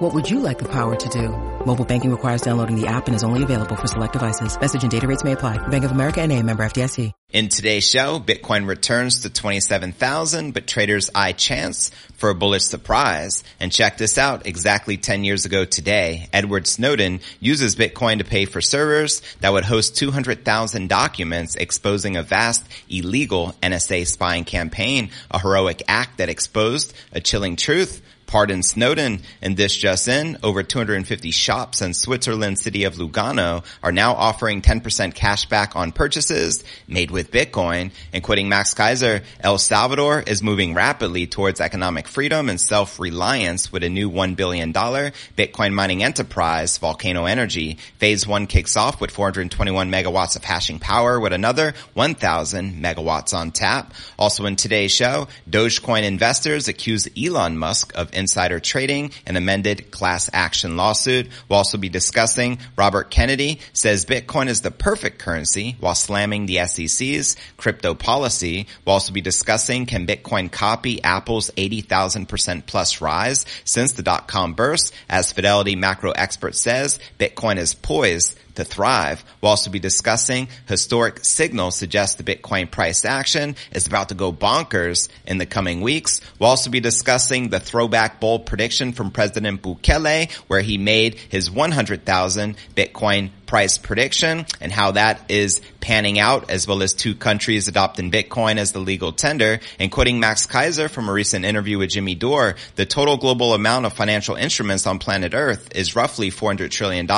What would you like the power to do? Mobile banking requires downloading the app and is only available for select devices. Message and data rates may apply. Bank of America and a member FDIC. In today's show, Bitcoin returns to 27,000, but traders eye chance for a bullish surprise. And check this out. Exactly 10 years ago today, Edward Snowden uses Bitcoin to pay for servers that would host 200,000 documents exposing a vast illegal NSA spying campaign, a heroic act that exposed a chilling truth Pardon Snowden and this just in, over 250 shops in Switzerland city of Lugano are now offering 10% cash back on purchases made with Bitcoin. And quoting Max Keiser, El Salvador is moving rapidly towards economic freedom and self-reliance with a new $1 billion Bitcoin mining enterprise, Volcano Energy. Phase one kicks off with 421 megawatts of hashing power with another 1000 megawatts on tap. Also in today's show, Dogecoin investors accuse Elon Musk of insider trading, an amended class action lawsuit. We'll also be discussing Robert Kennedy says Bitcoin is the perfect currency while slamming the SEC's crypto policy. We'll also be discussing can Bitcoin copy Apple's 80,000% plus rise since the dot com burst? As Fidelity macro expert says, Bitcoin is poised to thrive. We'll also be discussing historic signals suggest the Bitcoin price action is about to go bonkers in the coming weeks. We'll also be discussing the throwback bold prediction from President Bukele where he made his 100,000 Bitcoin price prediction and how that is panning out as well as two countries adopting Bitcoin as the legal tender. And quoting Max Keiser from a recent interview with Jimmy Dore, the total global amount of financial instruments on planet Earth is roughly $400 trillion.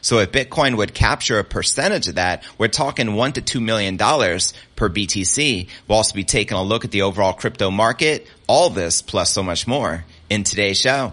So if Bitcoin would capture a percentage of that, we're talking one to two million dollars per BTC. We'll also be taking a look at the overall crypto market, all this plus so much more in today's show.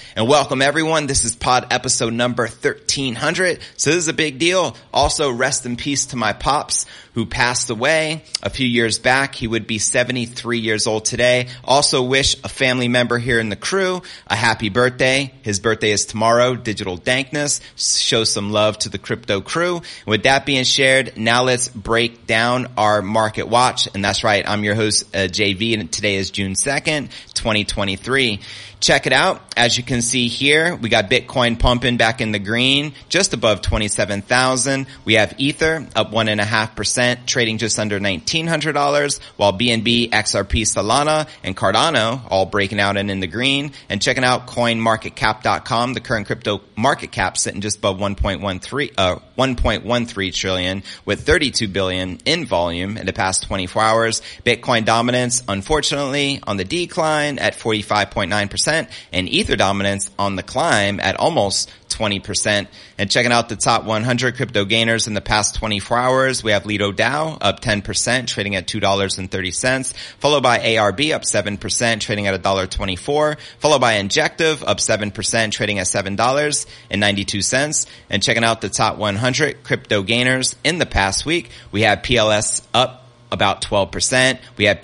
And welcome everyone. This is pod episode number 1300. So this is a big deal. Also rest in peace to my pops who passed away a few years back. He would be 73 years old today. Also wish a family member here in the crew a happy birthday. His birthday is tomorrow. Digital Dankness. Show some love to the crypto crew. With that being shared, now let's break down our market watch. And that's right. I'm your host, uh, JV and today is June 2nd, 2023. Check it out. As you can see here, we got Bitcoin pumping back in the green, just above 27,000. We have Ether up one and a half percent, trading just under $1,900, while BNB, XRP, Solana, and Cardano all breaking out and in the green. And checking out coinmarketcap.com, the current crypto market cap sitting just above 1.13, uh, 1.13 trillion with 32 billion in volume in the past 24 hours. Bitcoin dominance, unfortunately, on the decline at 45.9% and Ether dominance on the climb at almost 20%. And checking out the top 100 crypto gainers in the past 24 hours, we have Lido DAO up 10%, trading at $2.30, followed by ARB up 7%, trading at $1.24, followed by Injective up 7%, trading at $7.92. And checking out the top 100 crypto gainers in the past week, we have PLS up about 12%. We have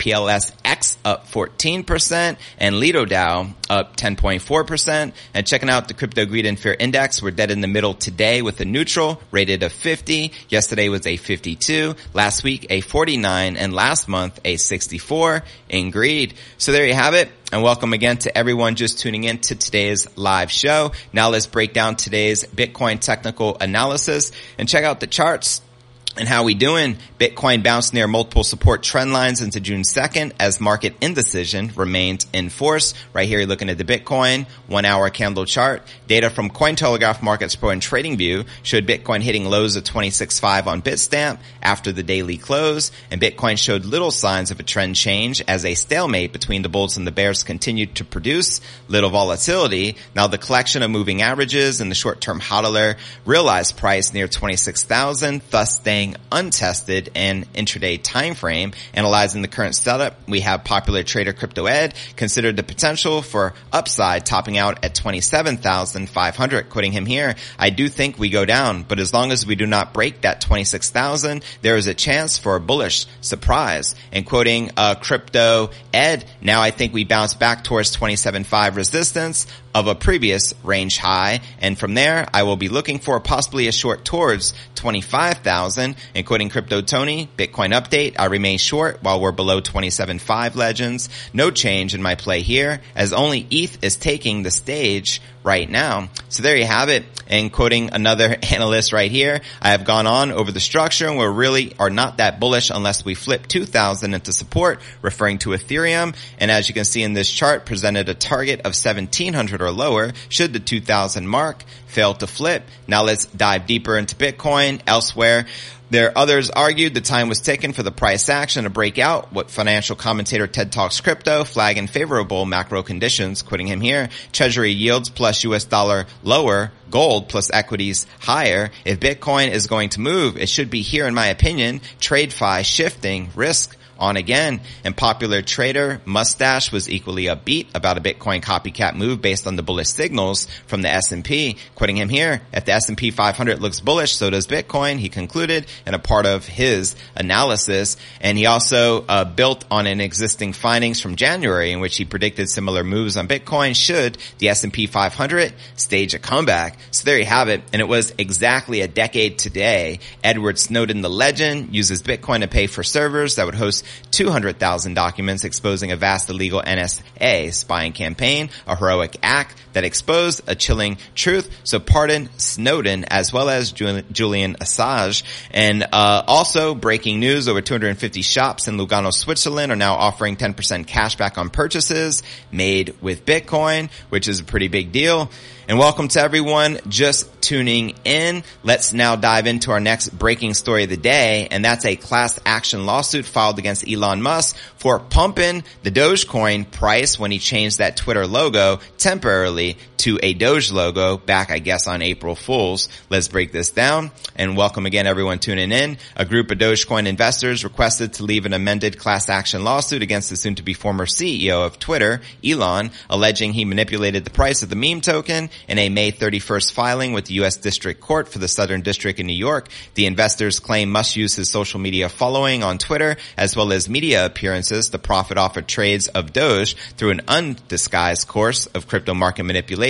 Up 14% and Lido DAO up 10.4%. And checking out the crypto greed and fear index, we're dead in the middle today with a neutral rated a 50. Yesterday was a 52. Last week a 49 and last month a 64 in greed. So there you have it. And welcome again to everyone just tuning in to today's live show. Now let's break down today's Bitcoin technical analysis and check out the charts And how we doing? Bitcoin bounced near multiple support trend lines into June 2nd as market indecision remained in force. Right here, you're looking at the Bitcoin one hour candle chart. Data from Cointelegraph Markets Pro and TradingView showed Bitcoin hitting lows of 26.5 on Bitstamp after the daily close. And Bitcoin showed little signs of a trend change as a stalemate between the bulls and the bears continued to produce little volatility. Now the collection of moving averages and the short-term hodler realized price near 26,000, thus staying untested in intraday time frame. Analyzing the current setup, we have popular trader Crypto Ed considered the potential for upside topping out at 27,500. Quoting him here, I do think we go down, but as long as we do not break that 26,000, there is a chance for a bullish surprise. And quoting uh, Crypto Ed, now I think we bounce back towards 27.5 resistance of a previous range high. And from there, I will be looking for possibly a short towards 25,000 including Crypto Tony, Bitcoin update. I remain short while we're below 27.5 legends. No change in my play here as only ETH is taking the stage right now. So there you have it. And quoting another analyst right here, I have gone on over the structure and we really are not that bullish unless we flip 2000 into support, referring to Ethereum. And as you can see in this chart, presented a target of 1700 or lower should the 2000 mark fail to flip. Now let's dive deeper into Bitcoin elsewhere. There, others argued the time was taken for the price action to break out. What financial commentator Ted Talks Crypto flag in favorable macro conditions, quoting him here. Treasury yields plus US dollar lower, gold plus equities higher. If Bitcoin is going to move, it should be here in my opinion. trade TradFi shifting risk on again. And popular trader Mustache was equally upbeat about a Bitcoin copycat move based on the bullish signals from the S&P. Quoting him here, if the S&P 500 looks bullish, so does Bitcoin, he concluded in a part of his analysis. And he also uh, built on an existing findings from January in which he predicted similar moves on Bitcoin should the S&P 500 stage a comeback. So there you have it. And it was exactly a decade today. Edward Snowden, the legend, uses Bitcoin to pay for servers that would host 200,000 documents exposing a vast illegal NSA spying campaign, a heroic act that exposed a chilling truth. So pardon Snowden as well as Julian Assange. And uh, also breaking news, over 250 shops in Lugano, Switzerland are now offering 10% cash back on purchases made with Bitcoin, which is a pretty big deal. And welcome to everyone just tuning in. Let's now dive into our next breaking story of the day. And that's a class action lawsuit filed against Elon Musk for pumping the Dogecoin price when he changed that Twitter logo temporarily to a Doge logo back, I guess, on April Fools. Let's break this down and welcome again everyone tuning in. A group of Dogecoin investors requested to leave an amended class action lawsuit against the soon to be former CEO of Twitter, Elon, alleging he manipulated the price of the meme token in a May 31st filing with the U.S. District Court for the Southern District in New York. The investors claim Musk use his social media following on Twitter as well as media appearances to profit off of trades of Doge through an undisguised course of crypto market manipulation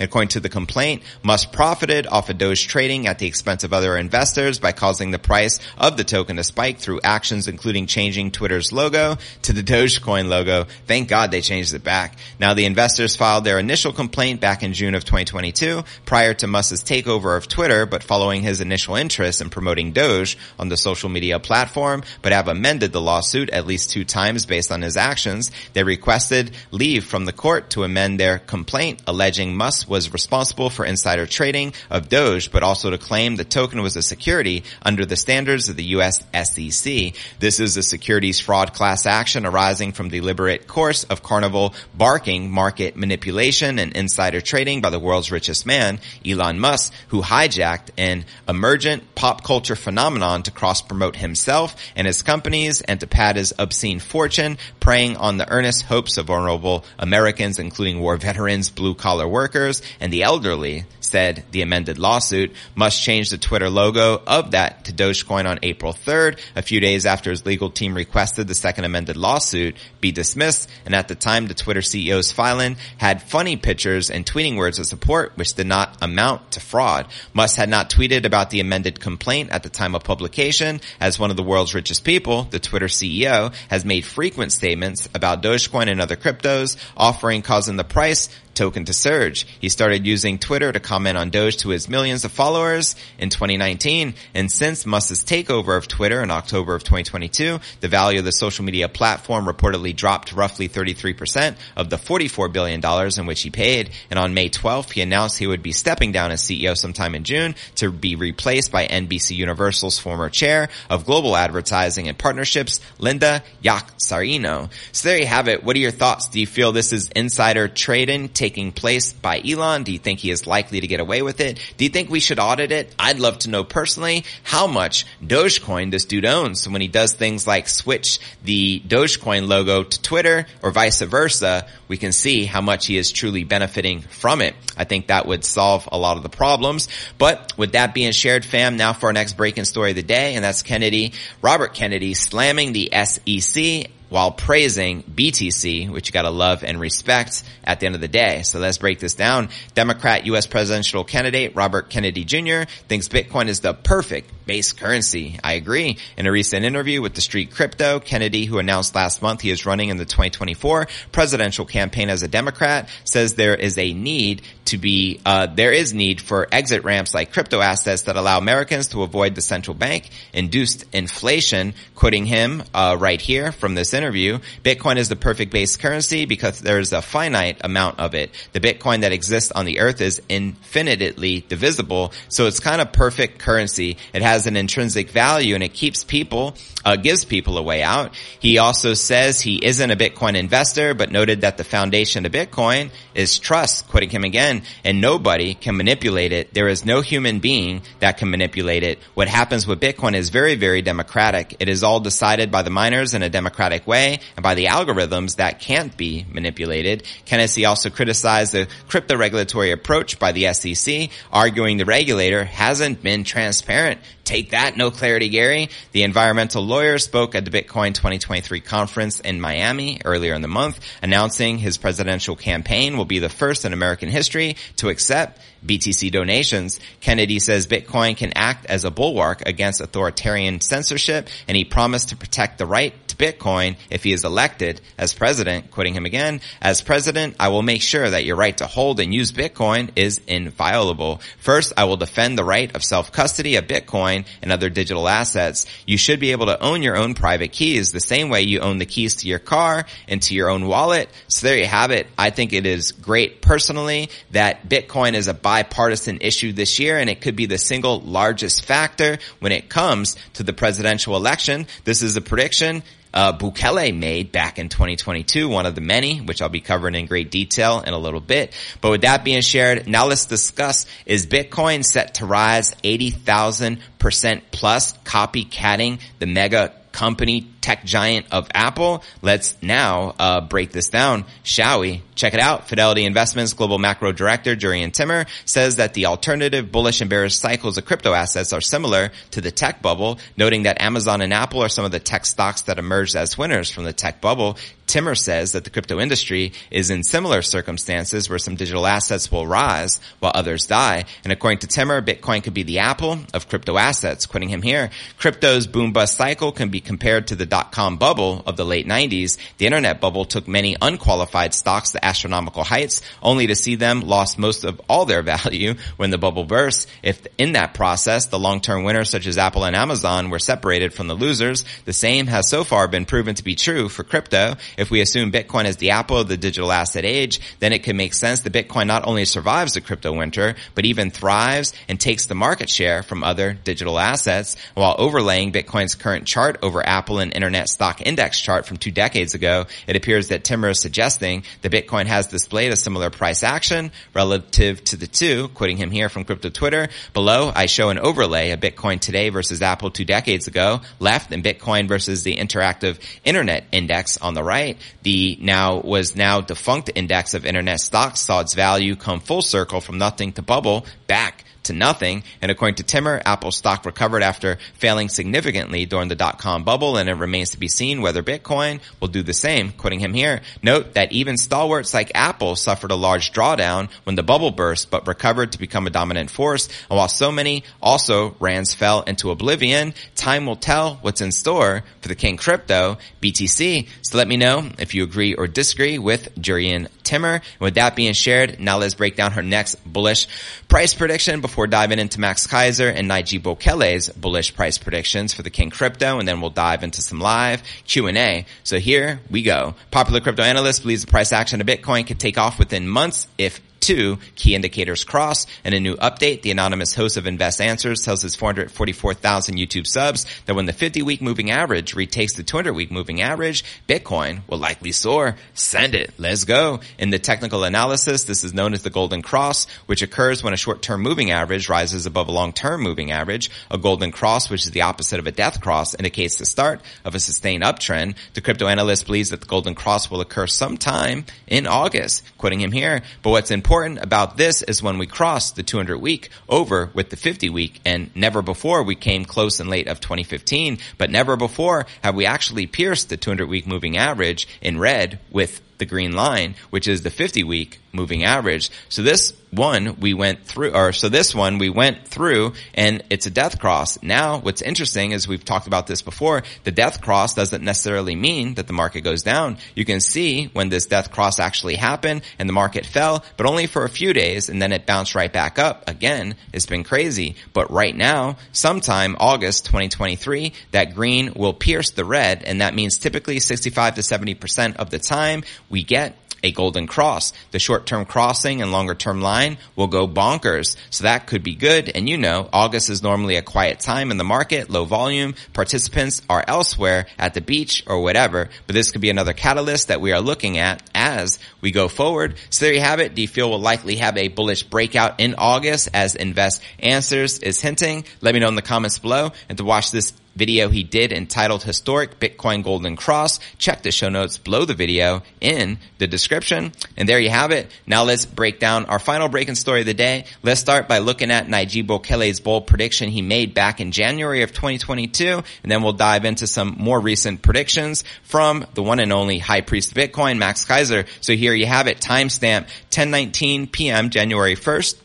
According to the complaint, Musk profited off of Doge trading at the expense of other investors by causing the price of the token to spike through actions including changing Twitter's logo to the Dogecoin logo. Thank God they changed it back. Now the investors filed their initial complaint back in June of 2022 prior to Musk's takeover of Twitter, but following his initial interest in promoting Doge on the social media platform, but have amended the lawsuit at least two times based on his actions. They requested leave from the court to amend their complaint alleging alleging Musk was responsible for insider trading of Doge, but also to claim the token was a security under the standards of the U.S. SEC. This is a securities fraud class action arising from deliberate course of carnival barking, market manipulation, and insider trading by the world's richest man, Elon Musk, who hijacked an emergent pop culture phenomenon to cross promote himself and his companies and to pad his obscene fortune, preying on the earnest hopes of vulnerable Americans, including war veterans, blue collar workers and the elderly, said the amended lawsuit, Musk change the Twitter logo of that to Dogecoin on April 3rd, a few days after his legal team requested the second amended lawsuit be dismissed. And at the time, the Twitter CEO's filing had funny pictures and tweeting words of support, which did not amount to fraud. Musk had not tweeted about the amended complaint at the time of publication. As one of the world's richest people, the Twitter CEO has made frequent statements about Dogecoin and other cryptos, offering causing the price token to surge. He started using Twitter to comment on Doge to his millions of followers in 2019. And since Musk's takeover of Twitter in October of 2022, the value of the social media platform reportedly dropped roughly 33% of the $44 billion in which he paid. And on May 12th, he announced he would be stepping down as CEO sometime in June to be replaced by NBC Universal's former chair of global advertising and partnerships, Linda Yaccarino. So there you have it. What are your thoughts? Do you feel this is insider trading taking place by Elon? Do you think he is likely to get away with it? Do you think we should audit it? I'd love to know personally how much Dogecoin this dude owns. So when he does things like switch the Dogecoin logo to Twitter or vice versa, we can see how much he is truly benefiting from it. I think that would solve a lot of the problems. But with that being shared, fam, now for our next breaking story of the day, and that's Kennedy, Robert Kennedy slamming the SEC while praising BTC, which you gotta love and respect at the end of the day. So let's break this down. Democrat U.S. presidential candidate Robert Kennedy Jr. thinks Bitcoin is the perfect base currency. I agree. In a recent interview with the Street Crypto, Kennedy, who announced last month he is running in the 2024 presidential campaign as a Democrat, says there is a need to be, uh, there is need for exit ramps like crypto assets that allow Americans to avoid the central bank induced inflation. Quoting him, uh, right here from this interview, Bitcoin is the perfect base currency because there's a finite amount of it. The Bitcoin that exists on the earth is infinitely divisible. So it's kind of perfect currency. It has an intrinsic value and it keeps people, uh, gives people a way out. He also says he isn't a Bitcoin investor, but noted that the foundation of Bitcoin is trust. Quoting him again, and nobody can manipulate it. There is no human being that can manipulate it. What happens with Bitcoin is very, very democratic. It is all decided by the miners in a democratic way and by the algorithms that can't be manipulated. Kennedy also criticized the crypto regulatory approach by the SEC, arguing the regulator hasn't been transparent. Take that, no clarity, Gary. The environmental lawyer spoke at the Bitcoin 2023 conference in Miami earlier in the month, announcing his presidential campaign will be the first in American history to accept BTC donations. Kennedy says Bitcoin can act as a bulwark against authoritarian censorship, and he promised to protect the right Bitcoin if he is elected as president. Quoting him again, as president, I will make sure that your right to hold and use Bitcoin is inviolable. First, I will defend the right of self-custody of Bitcoin and other digital assets. You should be able to own your own private keys the same way you own the keys to your car and to your own wallet. So there you have it. I think it is great personally that Bitcoin is a bipartisan issue this year and it could be the single largest factor when it comes to the presidential election. This is a prediction uh, Bukele made back in 2022, one of the many, which I'll be covering in great detail in a little bit. But with that being shared, now let's discuss, is Bitcoin set to rise 80,000% plus copycatting the mega company tech giant of Apple. Let's now uh, break this down, shall we? Check it out. Fidelity Investments Global Macro Director Jurrien Timmer says that the alternative bullish and bearish cycles of crypto assets are similar to the tech bubble, noting that Amazon and Apple are some of the tech stocks that emerged as winners from the tech bubble. Timmer says that the crypto industry is in similar circumstances where some digital assets will rise while others die. And according to Timmer, Bitcoin could be the Apple of crypto assets. Quoting him here, crypto's boom bust cycle can be compared to the dot-com bubble of the late 90s. The internet bubble took many unqualified stocks to astronomical heights, only to see them lost most of all their value when the bubble burst. If in that process, the long-term winners such as Apple and Amazon were separated from the losers, the same has so far been proven to be true for crypto. If we assume Bitcoin is the Apple of the digital asset age, then it can make sense that Bitcoin not only survives the crypto winter, but even thrives and takes the market share from other digital assets while overlaying Bitcoin's current chart over Apple and internet stock index chart from two decades ago. It appears that Timmer is suggesting that Bitcoin Bitcoin has displayed a similar price action relative to the two, quoting him here from Crypto Twitter. Below, I show an overlay of Bitcoin today versus Apple two decades ago, left, and Bitcoin versus the interactive internet index on the right. The now was now defunct index of internet stocks saw its value come full circle from nothing to bubble back to nothing. And according to Timmer, Apple stock recovered after failing significantly during the dot-com bubble and it remains to be seen whether Bitcoin will do the same. Quoting him here, note that even stalwarts like Apple suffered a large drawdown when the bubble burst but recovered to become a dominant force. And while so many also rands fell into oblivion, time will tell what's in store for the King Crypto, BTC. So let me know if you agree or disagree with Jurrien Timmer. And with that being shared, now let's break down her next bullish price prediction before diving into Max Keiser and Nayib Bukele's bullish price predictions for the King Crypto. And then we'll dive into some live Q&A. So here we go. Popular crypto analyst believes the price action of Bitcoin could take off within months if two key indicators cross. And a new update, the anonymous host of Invest Answers tells his 444,000 YouTube subs that when the 50 week moving average retakes the 200 week moving average, Bitcoin will likely soar. Send it. Let's go. In the technical analysis, this is known as the golden cross, which occurs when a short-term moving average rises above a long-term moving average. A golden cross, which is the opposite of a death cross, indicates the start of a sustained uptrend. The crypto analyst believes that the golden cross will occur sometime in August, quoting him here. But what's important important about this is when we crossed the 200 week over with the 50 week and never before we came close in late of 2015, but never before have we actually pierced the 200 week moving average in red with the green line, which is the 50 week moving average. So this one we went through, or so this one we went through and it's a death cross. Now what's interesting is we've talked about this before, the death cross doesn't necessarily mean that the market goes down. You can see when this death cross actually happened and the market fell, but only for a few days and then it bounced right back up. Again, it's been crazy. But right now, sometime August 2023, that green will pierce the red and that means typically 65 to 70% of the time we get a golden cross. The short-term crossing and longer-term line will go bonkers. So that could be good. And you know, August is normally a quiet time in the market, low volume. Participants are elsewhere at the beach or whatever. But this could be another catalyst that we are looking at as we go forward. So there you have it. Do you feel we'll likely have a bullish breakout in August as Invest Answers is hinting? Let me know in the comments below. And to watch this video he did entitled Historic Bitcoin Golden Cross. Check the show notes below the video in the description. And there you have it. Now let's break down our final breaking story of the day. Let's start by looking at Nayib Bukele's bold prediction he made back in January of 2022. And then we'll dive into some more recent predictions from the one and only high priest of Bitcoin, Max Keiser. So here you have it. Timestamp 1019 p.m. January 1st.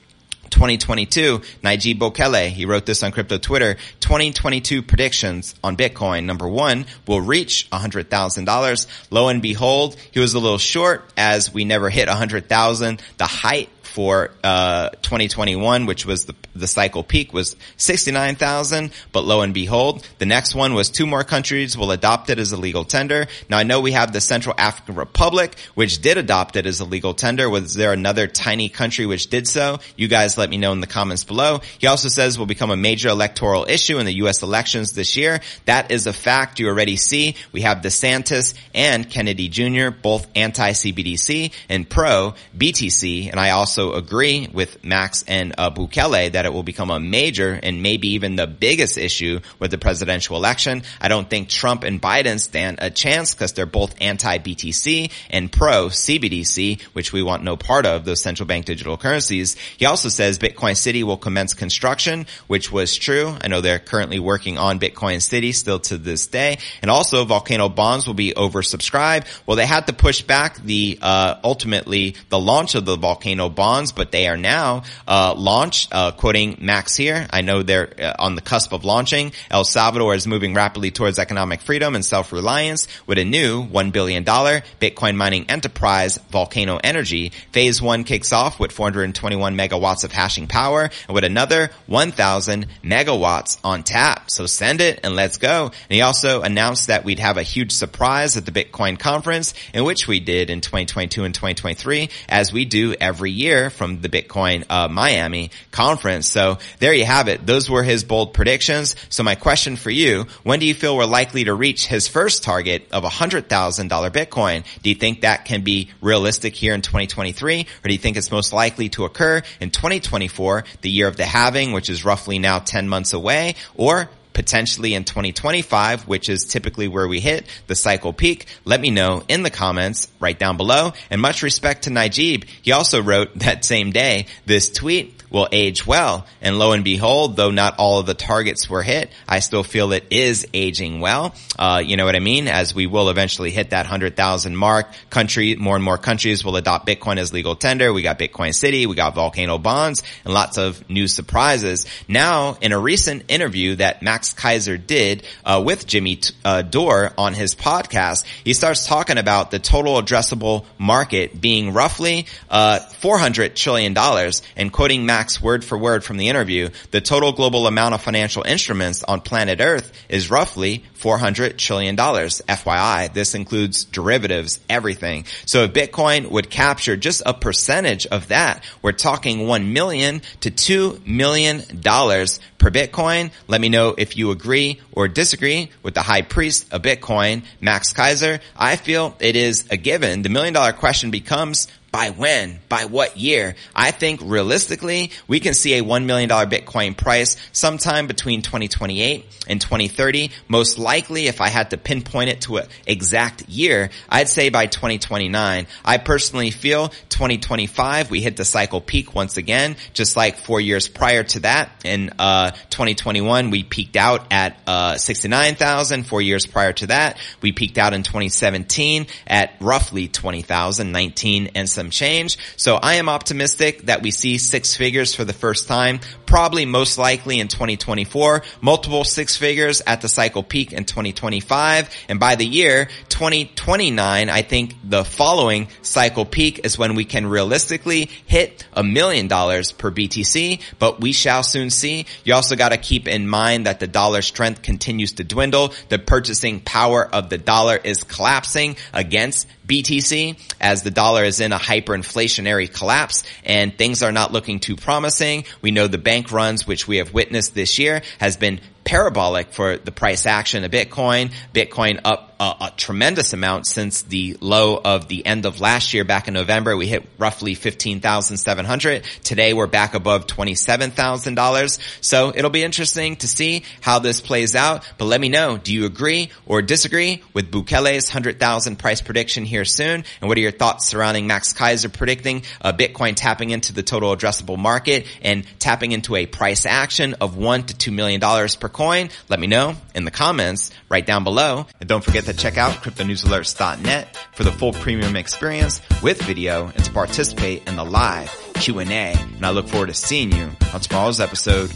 2022, Nayib Bukele, he wrote this on crypto Twitter, 2022 predictions on Bitcoin. Number one, will reach $100,000. Lo and behold, he was a little short as we never hit 100,000. The height for uh, 2021, which was the, the cycle peak, was 69,000. But lo and behold, the next one was two more countries will adopt it as a legal tender. Now I know we have the Central African Republic, which did adopt it as a legal tender. Was there another tiny country which did so? You guys let me know in the comments below. He also says will become a major electoral issue in the U.S. elections this year. That is a fact you already see. We have DeSantis and Kennedy Jr., both anti-CBDC and pro-BTC. And I also also agree with Max and uh, Bukele that it will become a major and maybe even the biggest issue with the presidential election. I don't think Trump and Biden stand a chance because they're both anti-BTC and pro-CBDC, which we want no part of, those central bank digital currencies. He also says Bitcoin City will commence construction, which was true. I know they're currently working on Bitcoin City still to this day. And also Volcano Bonds will be oversubscribed. Well, they had to push back the, uh, ultimately the launch of the Volcano Bonds bonds, but they are now uh, launched. Uh, quoting Max here, I know they're uh, on the cusp of launching. El Salvador is moving rapidly towards economic freedom and self-reliance with a new $1 billion Bitcoin mining enterprise, Volcano Energy. Phase one kicks off with 421 megawatts of hashing power and with another 1,000 megawatts on tap. So send it and let's go. And he also announced that we'd have a huge surprise at the Bitcoin conference in which we did in 2022 and 2023 as we do every year from the Bitcoin uh, Miami conference. So there you have it. Those were his bold predictions. So my question for you, when do you feel we're likely to reach his first target of $100,000 Bitcoin? Do you think that can be realistic here in 2023 or do you think it's most likely to occur in 2024, the year of the halving, which is roughly now 10 months away or potentially in 2025, which is typically where we hit the cycle peak? Let me know in the comments right down below. And much respect to Najib. He also wrote that same day this tweet will age well. And lo and behold, though not all of the targets were hit, I still feel it is aging well. Uh, you know what I mean? As we will eventually hit that 100,000 mark, country, more and more countries will adopt Bitcoin as legal tender. We got Bitcoin City, we got Volcano Bonds, and lots of new surprises. Now, in a recent interview that Max Keiser did uh, with Jimmy uh, Dore on his podcast, he starts talking about the total addressable market being roughly uh, 400 trillion dollars. And quoting Max word for word from the interview, the total global amount of financial instruments on planet Earth is roughly 400 trillion dollars. FYI, this includes derivatives, everything. So if Bitcoin would capture just a percentage of that, we're talking 1 million to 2 million dollars per Bitcoin. Let me know if you agree or disagree with the high priest of Bitcoin, Max Keiser. I feel it is a given. The million dollar question becomes, by when? By what year? I think realistically, we can see a $1 million Bitcoin price sometime between 2028 and 2030. Most likely, if I had to pinpoint it to an exact year, I'd say by 2029. I personally feel 2025, we hit the cycle peak once again, just like four years prior to that. In, uh, 2021, we peaked out at, uh, 69,000. Four years prior to that, we peaked out in 2017 at roughly 20,000, 19 and some change. So I am optimistic that we see six figures for the first time, probably most likely in 2024, multiple six figures at the cycle peak in 2025. And by the year 2029, I think the following cycle peak is when we can realistically hit a million dollars per BTC, but we shall soon see. You also got to keep in mind that the dollar strength continues to dwindle. The purchasing power of the dollar is collapsing against BTC as the dollar is in a hyperinflationary collapse and things are not looking too promising. We know the bank runs, which we have witnessed this year, has been parabolic for the price action of Bitcoin. Bitcoin up a, a, tremendous amount since the low of the end of last year back in November. We hit roughly 15,700. Today we're back above $27,000. So it'll be interesting to see how this plays out. But let me know, do you agree or disagree with Bukele's 100,000 price prediction here soon? And what are your thoughts surrounding Max Keiser predicting uh, Bitcoin tapping into the total addressable market and tapping into a price action of one to two million dollars per coin? Let me know in the comments right down below. And don't forget to check out cryptonewsalerts.net for the full premium experience with video and to participate in the live Q&A. And I look forward to seeing you on tomorrow's episode.